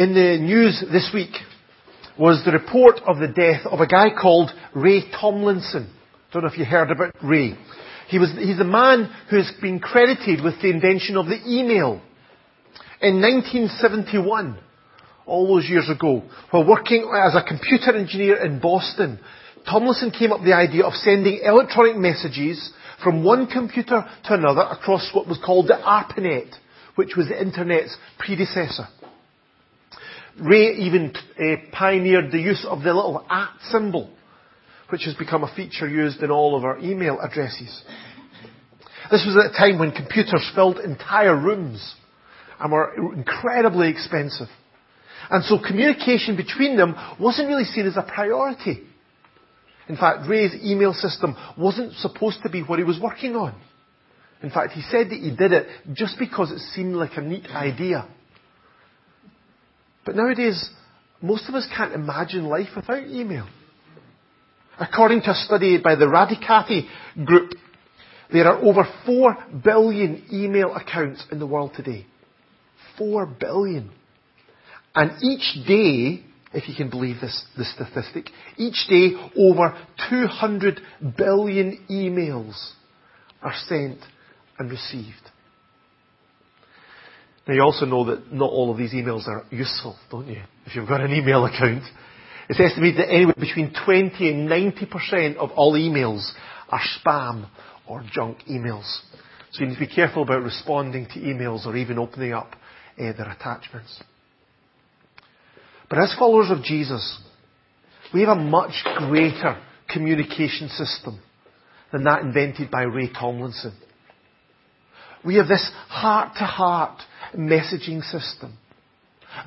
In the news this week was the report of the death of a guy called Ray Tomlinson. I Don't know if you heard about Ray. He was, he's the man who's been credited with the invention of the email. In 1971, all those years ago, while working as a computer engineer in Boston, Tomlinson came up with the idea of sending electronic messages from one computer to another across what was called the ARPANET, which was the Internet's predecessor. Ray even uh, pioneered the use of the little at symbol, which has become a feature used in all of our email addresses. This was at a time when computers filled entire rooms and were incredibly expensive. And so communication between them wasn't really seen as a priority. In fact, Ray's email system wasn't supposed to be what he was working on. In fact, he said that he did it just because it seemed like a neat idea. But nowadays, most of us can't imagine life without email. According to a study by the Radicati Group, there are over 4 billion email accounts in the world today. 4 billion. And each day, if you can believe this, this statistic, each day over 200 billion emails are sent and received. Now you also know that not all of these emails are useful, don't you? If you've got an email account. It's estimated that anywhere between 20 and 90% of all emails are spam or junk emails. So you need to be careful about responding to emails or even opening up uh, their attachments. But as followers of Jesus, we have a much greater communication system than that invented by Ray Tomlinson. We have this heart to heart messaging system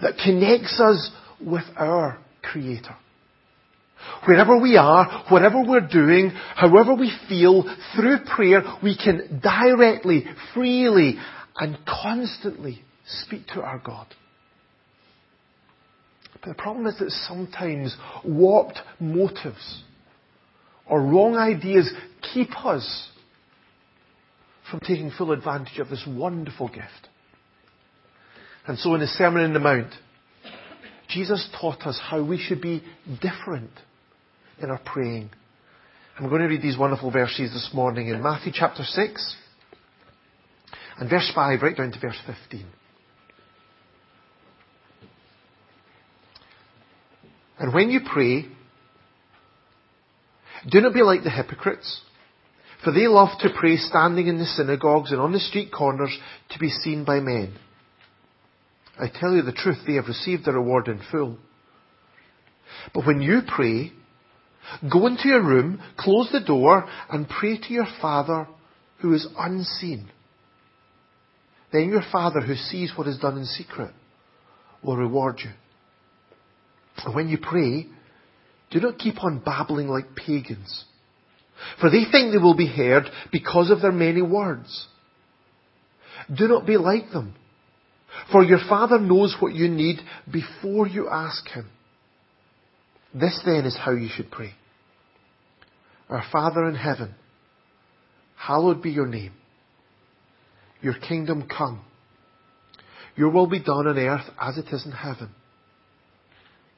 that connects us with our Creator. Wherever we are, whatever we're doing, however we feel, through prayer, we can directly, freely, and constantly speak to our God. But the problem is that sometimes warped motives or wrong ideas keep us from taking full advantage of this wonderful gift. And so in the Sermon on the Mount, Jesus taught us how we should be different in our praying. I'm going to read these wonderful verses this morning in Matthew chapter 6 and verse 5 right down to verse 15. And when you pray, do not be like the hypocrites, for they love to pray standing in the synagogues and on the street corners to be seen by men. I tell you the truth, they have received their reward in full. But when you pray, go into your room, close the door, and pray to your Father who is unseen. Then your Father who sees what is done in secret will reward you. And when you pray, do not keep on babbling like pagans. For they think they will be heard because of their many words. Do not be like them. For your Father knows what you need before you ask Him. This then is how you should pray. Our Father in heaven, hallowed be your name. Your kingdom come. Your will be done on earth as it is in heaven.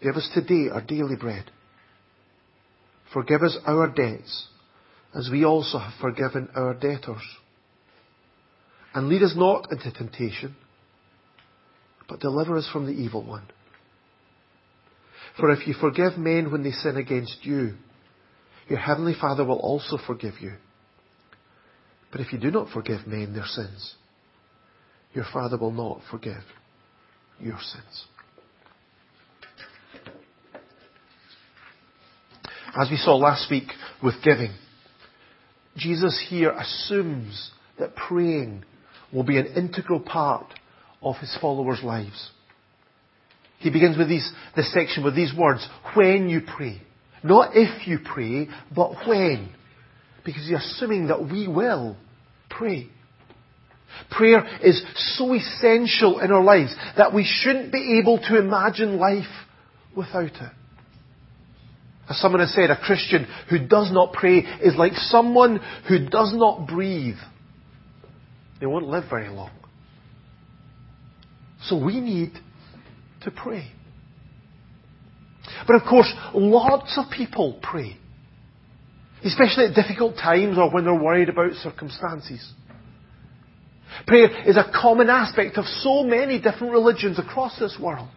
Give us today our daily bread. Forgive us our debts, as we also have forgiven our debtors. And lead us not into temptation, but deliver us from the evil one. For if you forgive men when they sin against you, your heavenly Father will also forgive you. But if you do not forgive men their sins, your Father will not forgive your sins. As we saw last week with giving, Jesus here assumes that praying will be an integral part of his followers' lives. He begins with these, this section with these words, when you pray. Not if you pray, but when. Because he's assuming that we will pray. Prayer is so essential in our lives that we shouldn't be able to imagine life without it. As someone has said, a Christian who does not pray is like someone who does not breathe. They won't live very long. So we need to pray. But of course, lots of people pray. Especially at difficult times or when they're worried about circumstances. Prayer is a common aspect of so many different religions across this world.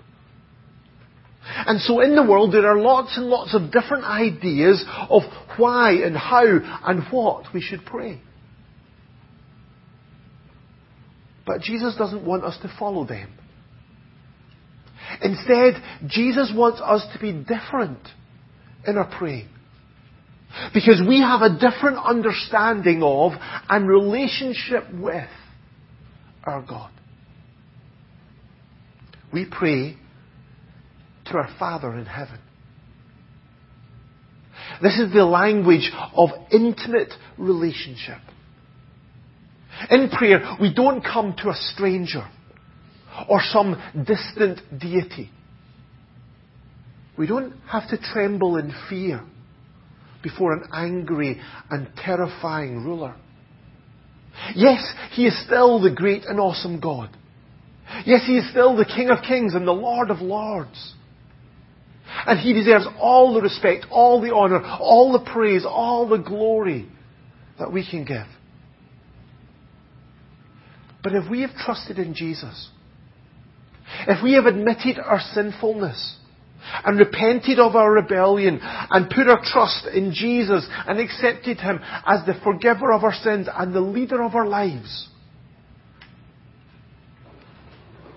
And so in the world there are lots and lots of different ideas of why and how and what we should pray. But Jesus doesn't want us to follow them. Instead, Jesus wants us to be different in our praying. Because we have a different understanding of and relationship with our God. We pray to our Father in heaven. This is the language of intimate relationship. In prayer, we don't come to a stranger or some distant deity. We don't have to tremble in fear before an angry and terrifying ruler. Yes, He is still the great and awesome God. Yes, He is still the King of Kings and the Lord of Lords. And He deserves all the respect, all the honour, all the praise, all the glory that we can give. But if we have trusted in Jesus, if we have admitted our sinfulness, and repented of our rebellion and put our trust in Jesus and accepted Him as the forgiver of our sins and the leader of our lives,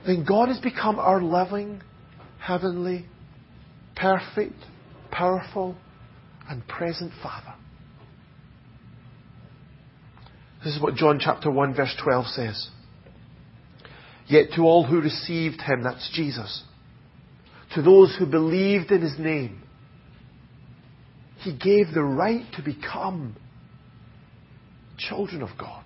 then God has become our loving, heavenly, perfect, powerful, and present Father. This is what John chapter 1 verse 12 says. Yet to all who received Him, that's Jesus, to those who believed in his name. He gave the right to become children of God.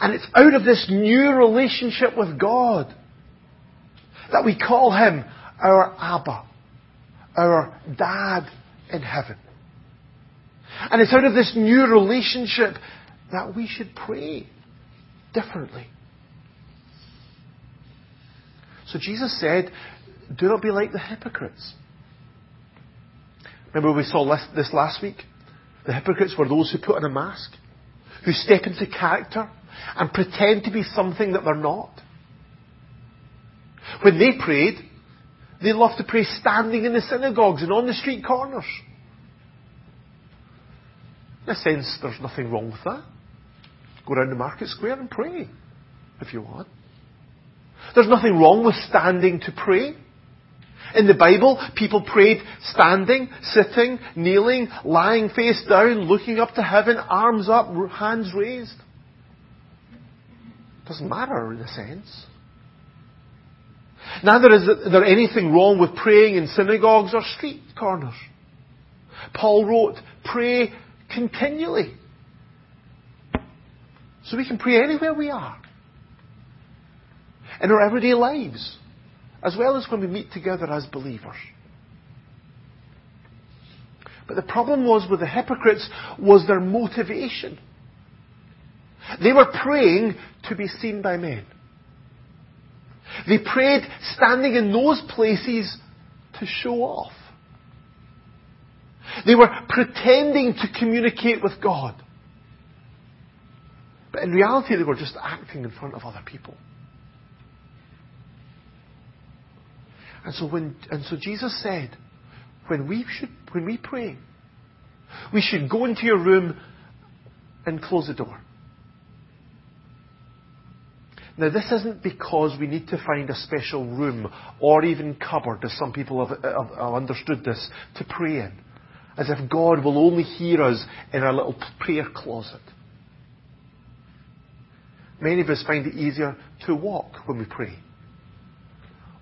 And it's out of this new relationship with God that we call him our Abba, our dad in heaven. And it's out of this new relationship that we should pray differently. So Jesus said, do not be like the hypocrites. Remember we saw this last week? The hypocrites were those who put on a mask, who step into character and pretend to be something that they're not. When they prayed, they loved to pray standing in the synagogues and on the street corners. In a sense, there's nothing wrong with that. Go around the market square and pray, if you want. There's nothing wrong with standing to pray. In the Bible, people prayed standing, sitting, kneeling, lying face down, looking up to heaven, arms up, hands raised. Doesn't matter in a sense. Neither is there anything wrong with praying in synagogues or street corners. Paul wrote, pray continually. So we can pray anywhere we are in our everyday lives, as well as when we meet together as believers. But the problem was with the hypocrites was their motivation. They were praying to be seen by men. They prayed standing in those places to show off. They were pretending to communicate with God. But in reality, they were just acting in front of other people. And so when, and so Jesus said, when we should, when we pray, we should go into your room and close the door. Now this isn't because we need to find a special room or even cupboard, as some people have, have, have understood this, to pray in. As if God will only hear us in our little prayer closet. Many of us find it easier to walk when we pray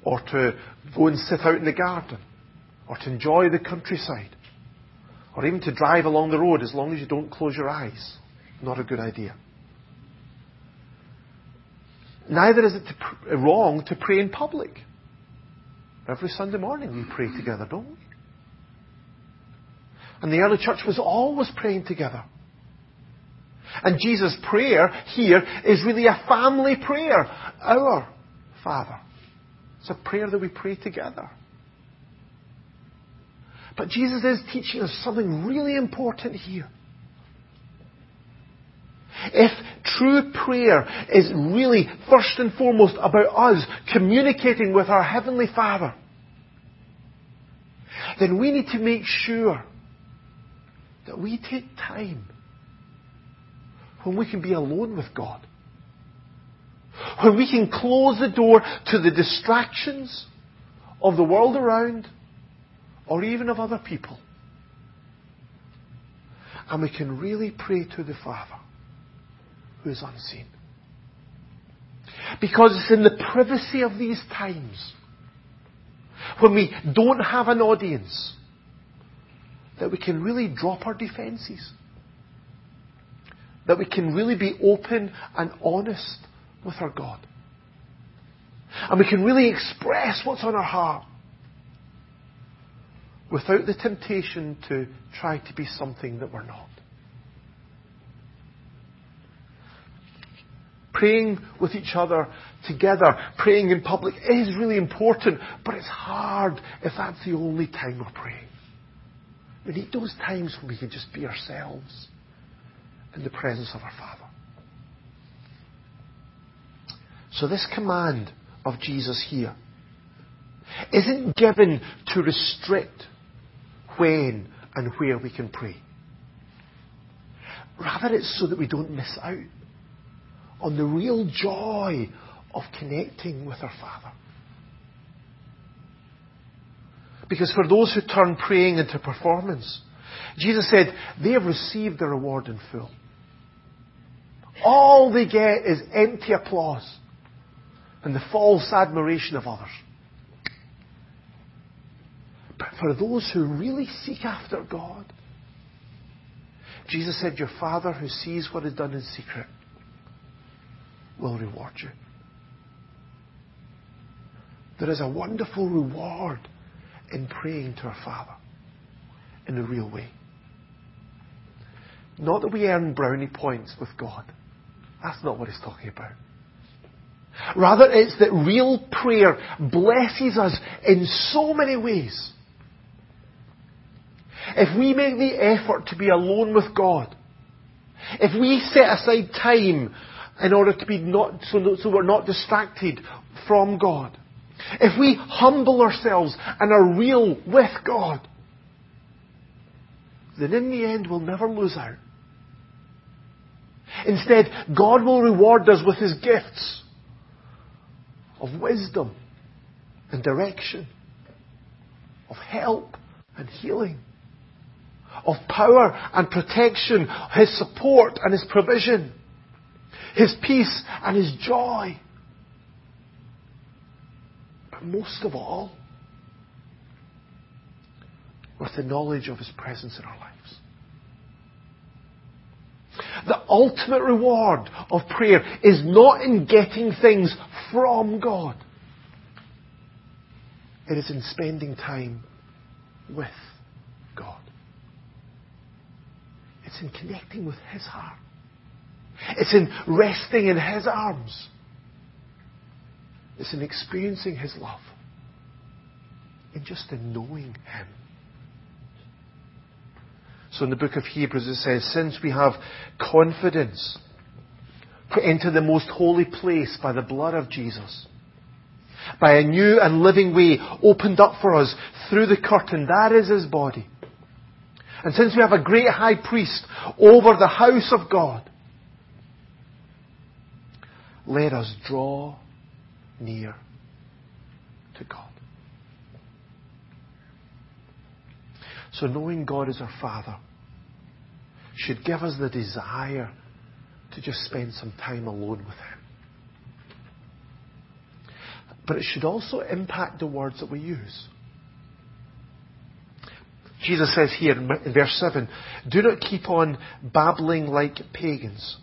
or to go and sit out in the garden, or to enjoy the countryside, or even to drive along the road as long as you don't close your eyes. Not a good idea. Neither is it to, wrong to pray in public. Every Sunday morning we pray together, don't we? And the early church was always praying together. And Jesus' prayer here is really a family prayer. Our Father It's a prayer that we pray together. But Jesus is teaching us something really important here. If true prayer is really first and foremost about us communicating with our Heavenly Father, then we need to make sure that we take time when we can be alone with God. When we can close the door to the distractions of the world around or even of other people. And we can really pray to the Father who is unseen. Because it's in the privacy of these times, when we don't have an audience, that we can really drop our defences. That we can really be open and honest with our God. And we can really express what's on our heart without the temptation to try to be something that we're not. Praying with each other together, praying in public is really important, but it's hard if that's the only time we're praying. We need those times when we can just be ourselves in the presence of our Father. So this command of Jesus here isn't given to restrict when and where we can pray. Rather, it's so that we don't miss out on the real joy of connecting with our Father. Because for those who turn praying into performance, Jesus said they have received their reward in full. All they get is empty applause and the false admiration of others. But for those who really seek after God, Jesus said, Your Father who sees what is done in secret will reward you. There is a wonderful reward in praying to our Father in a real way. Not that we earn brownie points with God. That's not what he's talking about. Rather, it's that real prayer blesses us in so many ways. If we make the effort to be alone with God, if we set aside time in order to be not, so, so we're not distracted from God, if we humble ourselves and are real with God, then in the end we'll never lose out. Instead, God will reward us with His gifts of wisdom and direction, of help and healing, of power and protection, His support and His provision, His peace and His joy. But most of all, with the knowledge of His presence in our lives. The ultimate reward of prayer is not in getting things from God. It is in spending time with God. It's in connecting with His heart. It's in resting in His arms. It's in experiencing His love. In just in knowing Him. So in the book of Hebrews it says, since we have confidence to enter the most holy place by the blood of Jesus, by a new and living way opened up for us through the curtain, that is His body. And since we have a great high priest over the house of God, let us draw near to God. So knowing God as our Father should give us the desire to just spend some time alone with Him. But it should also impact the words that we use. Jesus says here in verse 7, do not keep on babbling like pagans.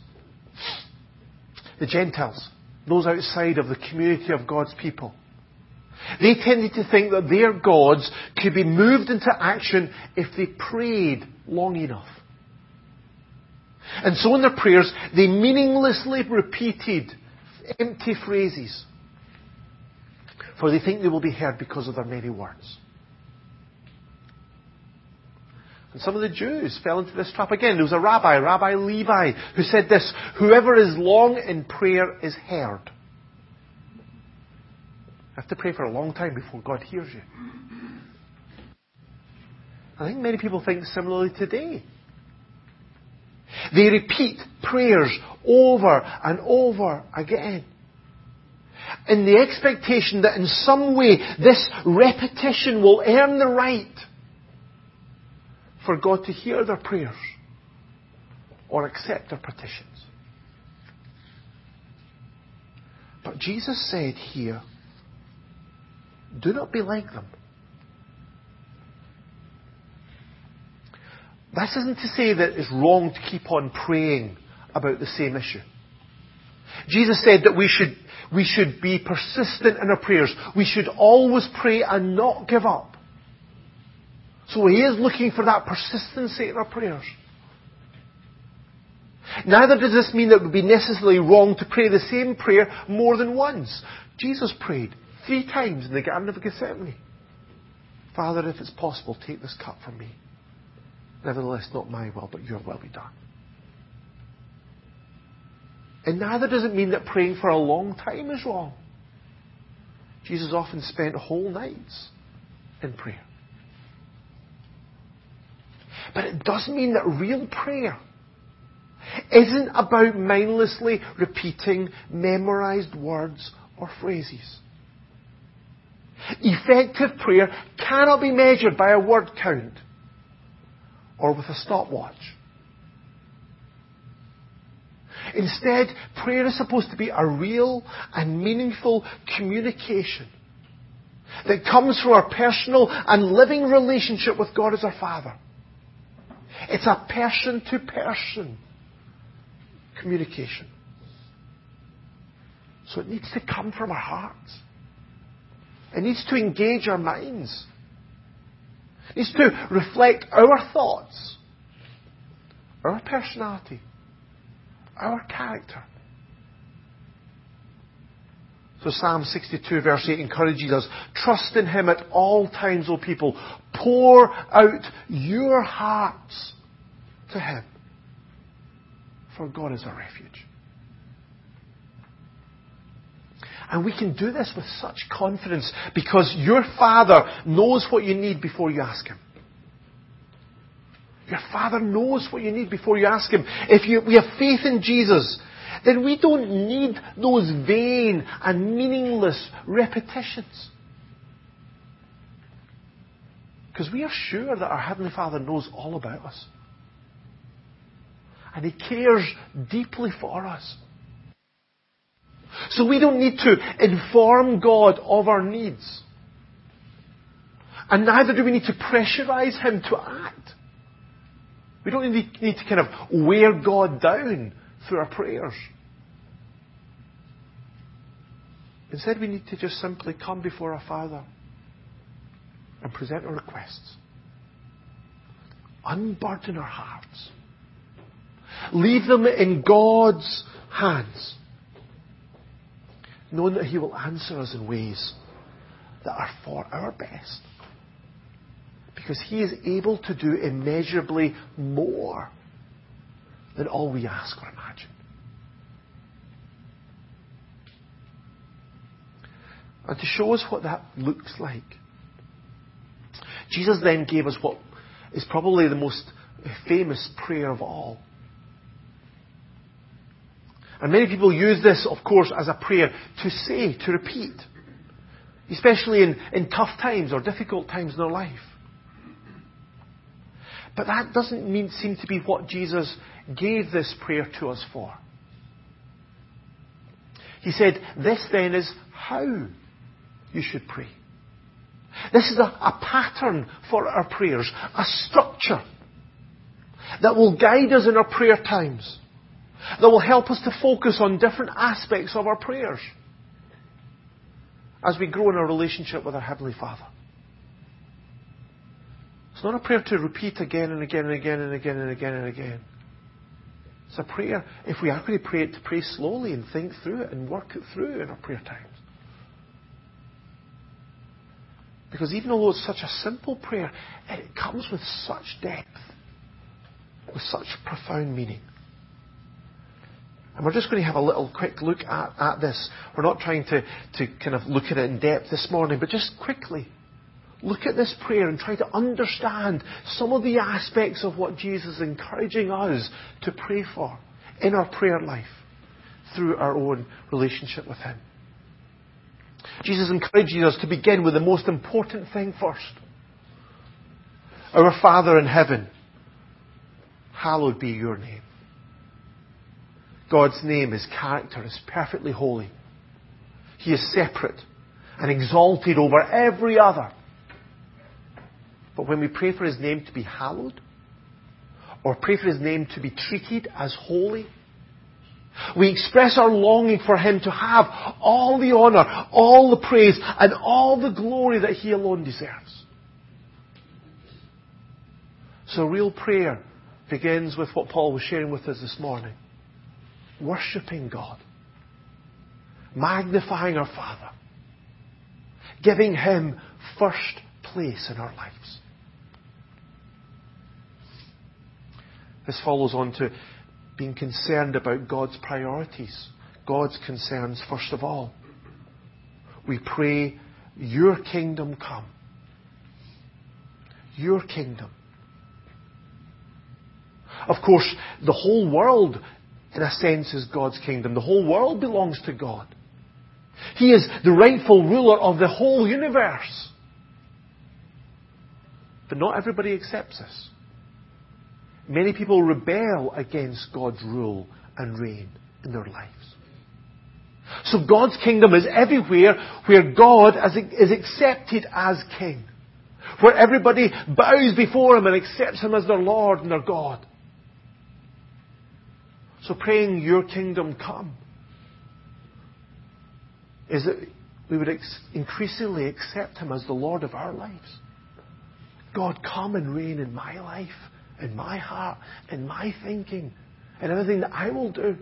The Gentiles, those outside of the community of God's people. They tended to think that their gods could be moved into action if they prayed long enough. And so in their prayers, they meaninglessly repeated empty phrases. for they think they will be heard because of their many words. And some of the Jews fell into this trap again. There was a rabbi, Rabbi Levi, who said this, whoever is long in prayer is heard. You have to pray for a long time before God hears you. I think many people think similarly today. They repeat prayers over and over again. In the expectation that in some way this repetition will earn the right for God to hear their prayers or accept their petitions. But Jesus said here, do not be like them. This isn't to say that it's wrong to keep on praying about the same issue. Jesus said that we should, we should be persistent in our prayers. We should always pray and not give up. So he is looking for that persistency in our prayers. Neither does this mean that it would be necessarily wrong to pray the same prayer more than once. Jesus prayed three times in the Garden of Gethsemane. Father, if it's possible, take this cup from me. Nevertheless, not my will, but your will be done. And neither does it mean that praying for a long time is wrong. Jesus often spent whole nights in prayer. But it does mean that real prayer isn't about mindlessly repeating memorized words or phrases. Effective prayer cannot be measured by a word count or with a stopwatch. Instead, prayer is supposed to be a real and meaningful communication that comes from our personal and living relationship with God as our Father. It's a person to person communication. So it needs to come from our hearts. It needs to engage our minds is to reflect our thoughts, our personality, our character. So Psalm 62 verse 8 encourages us, trust in Him at all times, O people. Pour out your hearts to Him. For God is our refuge. And we can do this with such confidence because your Father knows what you need before you ask Him. Your Father knows what you need before you ask Him. If you, we have faith in Jesus, then we don't need those vain and meaningless repetitions. Because we are sure that our Heavenly Father knows all about us. And He cares deeply for us. So we don't need to inform God of our needs. And neither do we need to pressurize Him to act. We don't need, to kind of wear God down through our prayers. Instead, we need to just simply come before our Father and present our requests. Unburden our hearts. Leave them in God's hands knowing that He will answer us in ways that are for our best. Because He is able to do immeasurably more than all we ask or imagine. And to show us what that looks like, Jesus then gave us what is probably the most famous prayer of all. And many people use this, of course, as a prayer to say, to repeat. Especially in, in tough times or difficult times in their life. But that doesn't mean, seem to be what Jesus gave this prayer to us for. He said, this then is how you should pray. This is a, a pattern for our prayers, a structure that will guide us in our prayer times that will help us to focus on different aspects of our prayers as we grow in our relationship with our Heavenly Father. It's not a prayer to repeat again and again and again and again and again and again. It's a prayer, if we are going to pray it, to pray slowly and think through it and work it through in our prayer times. Because even though it's such a simple prayer, it comes with such depth, with such profound meaning. And we're just going to have a little quick look at, at this. We're not trying to, to kind of look at it in depth this morning, but just quickly look at this prayer and try to understand some of the aspects of what Jesus is encouraging us to pray for in our prayer life through our own relationship with Him. Jesus encourages us to begin with the most important thing first. Our Father in heaven, hallowed be your name. God's name, His character is perfectly holy. He is separate and exalted over every other. But when we pray for His name to be hallowed, or pray for His name to be treated as holy, we express our longing for Him to have all the honour, all the praise, and all the glory that He alone deserves. So real prayer begins with what Paul was sharing with us this morning. Worshipping God. Magnifying our Father. Giving Him first place in our lives. This follows on to being concerned about God's priorities, God's concerns first of all. We pray, Your kingdom come. Your kingdom. Of course, the whole world, in a sense, is God's kingdom. The whole world belongs to God. He is the rightful ruler of the whole universe. But not everybody accepts this. Many people rebel against God's rule and reign in their lives. So God's kingdom is everywhere where God is accepted as king. Where everybody bows before him and accepts him as their Lord and their God. So praying, Your kingdom come, is that we would increasingly accept Him as the Lord of our lives. God, come and reign in my life in my heart, in my thinking, in everything that I will do.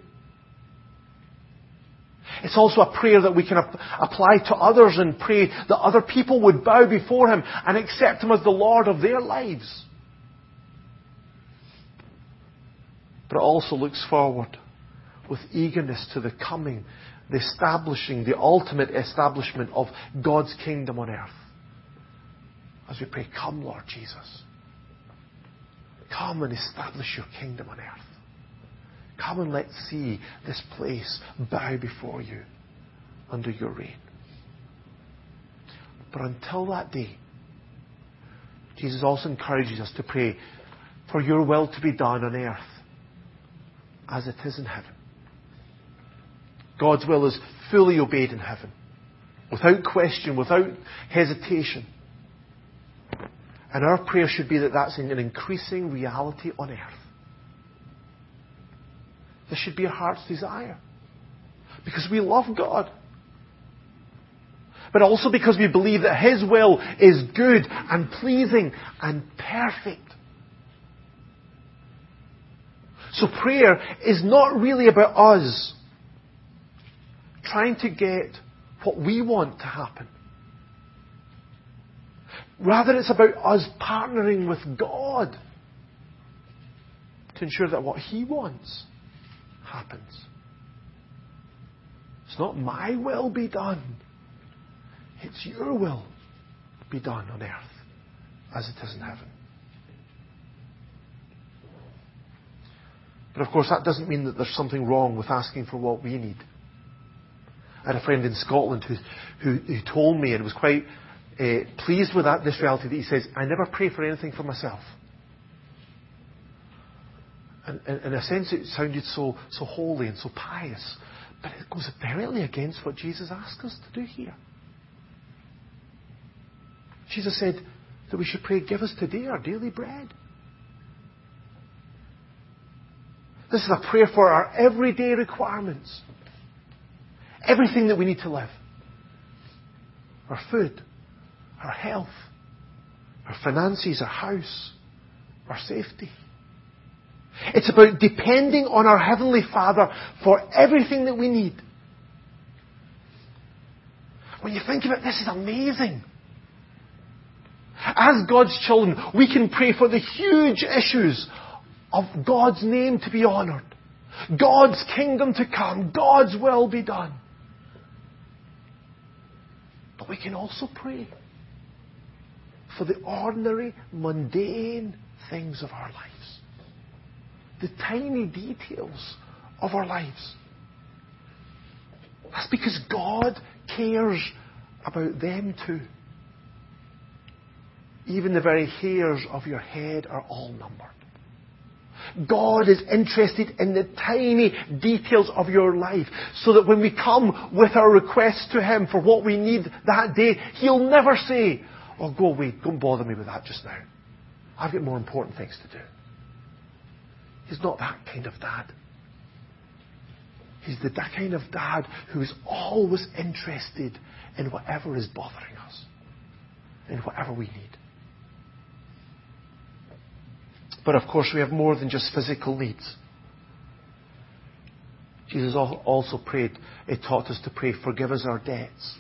It's also a prayer that we can ap- apply to others and pray that other people would bow before Him and accept Him as the Lord of their lives. But also looks forward with eagerness to the coming, the establishing, the ultimate establishment of God's kingdom on earth. As we pray, Come, Lord Jesus. Come and establish your kingdom on earth. Come and let's see this place bow before you under your reign. But until that day, Jesus also encourages us to pray for your will to be done on earth as it is in heaven. God's will is fully obeyed in heaven, without question, without hesitation. And our prayer should be that that's an increasing reality on earth. This should be our heart's desire. Because we love God. But also because we believe that His will is good and pleasing and perfect. So prayer is not really about us trying to get what we want to happen. Rather, it's about us partnering with God to ensure that what He wants happens. It's not my will be done. It's your will be done on earth as it is in heaven. But of course, that doesn't mean that there's something wrong with asking for what we need. I had a friend in Scotland who, who, who told me, and was quite uh, pleased with that, this reality that he says, I never pray for anything for myself. And, and, in a sense, it sounded so, so holy and so pious. But it goes directly against what Jesus asked us to do here. Jesus said that we should pray, Give us today our daily bread. This is a prayer for our everyday requirements. Everything that we need to live. Our food, our health, our finances, our house, our safety. It's about depending on our Heavenly Father for everything that we need. When you think of it, this is amazing. as God's children, we can pray for the huge issues of God's name to be honored, God's kingdom to come, God's will be done. But we can also pray for the ordinary, mundane things of our lives, the tiny details of our lives. That's because God cares about them too. Even the very hairs of your head are all numbered. God is interested in the tiny details of your life so that when we come with our requests to Him for what we need that day, He'll never say, Oh, go away, don't bother me with that just now. I've got more important things to do. He's not that kind of dad. He's the kind of dad who is always interested in whatever is bothering us, in whatever we need. But of course, we have more than just physical needs. Jesus also prayed, He taught us to pray, forgive us our debts.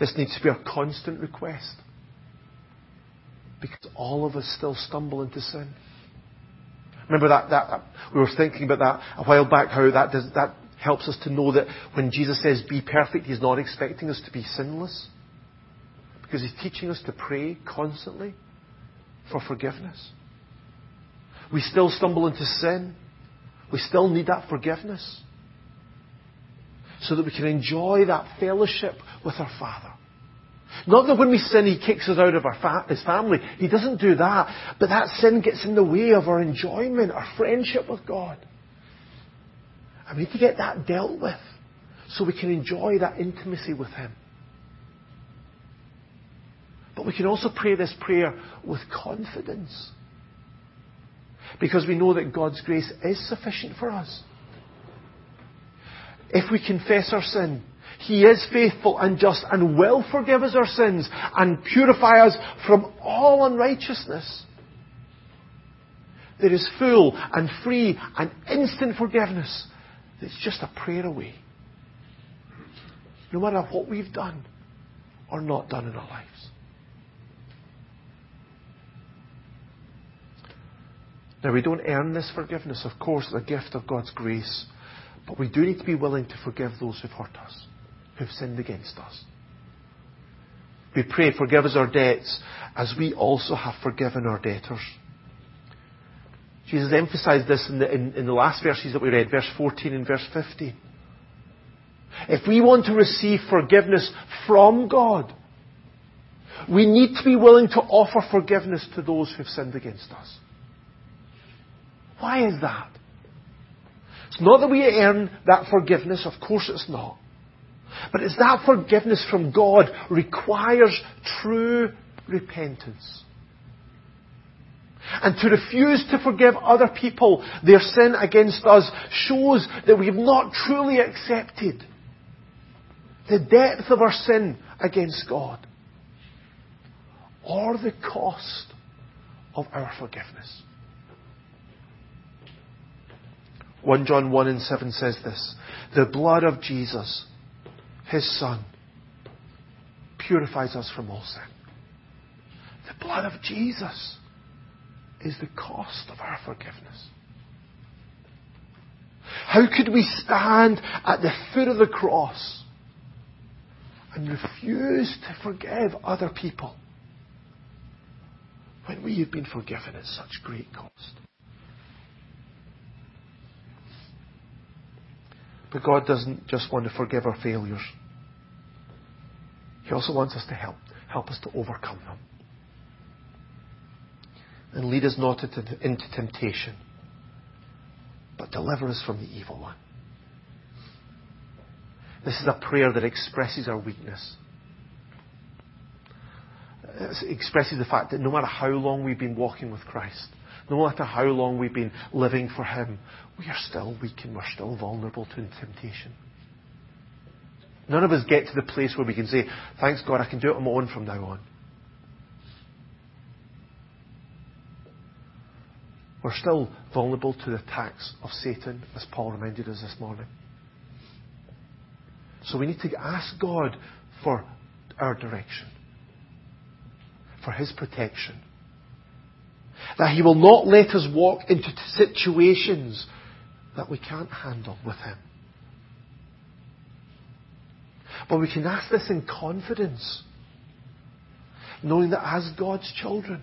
This needs to be our constant request. Because all of us still stumble into sin. Remember that, that, we were thinking about that a while back, how that, does, that helps us to know that when Jesus says be perfect, He's not expecting us to be sinless. Because He's teaching us to pray constantly for forgiveness. We still stumble into sin. We still need that forgiveness. So that we can enjoy that fellowship with our Father. Not that when we sin, He kicks us out of fa- His family. He doesn't do that. But that sin gets in the way of our enjoyment, our friendship with God. And we need to get that dealt with so we can enjoy that intimacy with Him. But we can also pray this prayer with confidence. Because we know that God's grace is sufficient for us. If we confess our sin, He is faithful and just and will forgive us our sins and purify us from all unrighteousness. There is full and free and instant forgiveness that's just a prayer away. No matter what we've done or not done in our lives. Now, we don't earn this forgiveness, of course, a gift of God's grace. But we do need to be willing to forgive those who've hurt us, who've sinned against us. We pray, forgive us our debts, as we also have forgiven our debtors. Jesus emphasized this in the, in, in the last verses that we read, verse 14 and verse 15. If we want to receive forgiveness from God, we need to be willing to offer forgiveness to those who've sinned against us. Why is that? It's not that we earn that forgiveness, of course it's not. But it's that forgiveness from God requires true repentance. And to refuse to forgive other people their sin against us shows that we have not truly accepted the depth of our sin against God or the cost of our forgiveness. 1 John 1 and 7 says this The blood of Jesus, his Son, purifies us from all sin. The blood of Jesus is the cost of our forgiveness. How could we stand at the foot of the cross and refuse to forgive other people when we have been forgiven at such great cost? But God doesn't just want to forgive our failures. He also wants us to help, help us to overcome them. And lead us not into temptation, but deliver us from the evil one. This is a prayer that expresses our weakness. It expresses the fact that no matter how long we've been walking with Christ, no matter how long we've been living for Him, we are still weak and we're still vulnerable to temptation. None of us get to the place where we can say, thanks God, I can do it on my own from now on. We're still vulnerable to the attacks of Satan, as Paul reminded us this morning. So we need to ask God for our direction. for His protection. That He will not let us walk into situations that we can't handle with Him. But we can ask this in confidence, knowing that as God's children,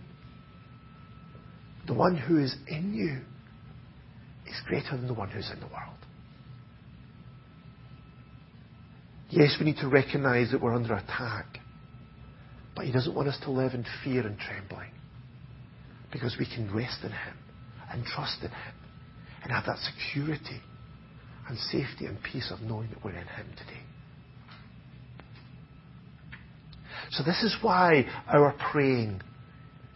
the one who is in you is greater than the one who's in the world. Yes, we need to recognize that we're under attack. But He doesn't want us to live in fear and trembling. Because we can rest in Him and trust in Him and have that security and safety and peace of knowing that we're in Him today. So this is why our praying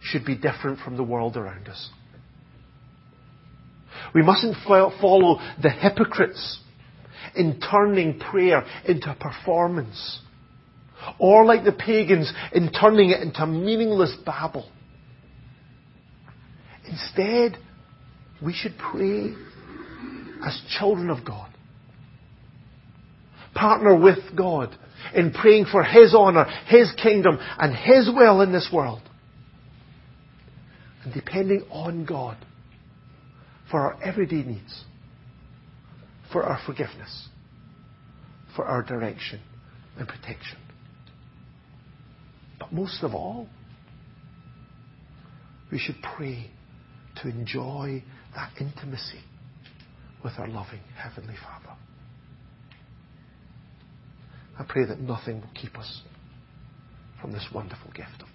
should be different from the world around us. We mustn't follow the hypocrites in turning prayer into a performance. Or like the pagans in turning it into meaningless babble. Instead, we should pray as children of God. Partner with God in praying for His honour, His kingdom, and His will in this world. And depending on God for our everyday needs, for our forgiveness, for our direction and protection. But most of all, we should pray to enjoy that intimacy with our loving Heavenly Father. I pray that nothing will keep us from this wonderful gift of.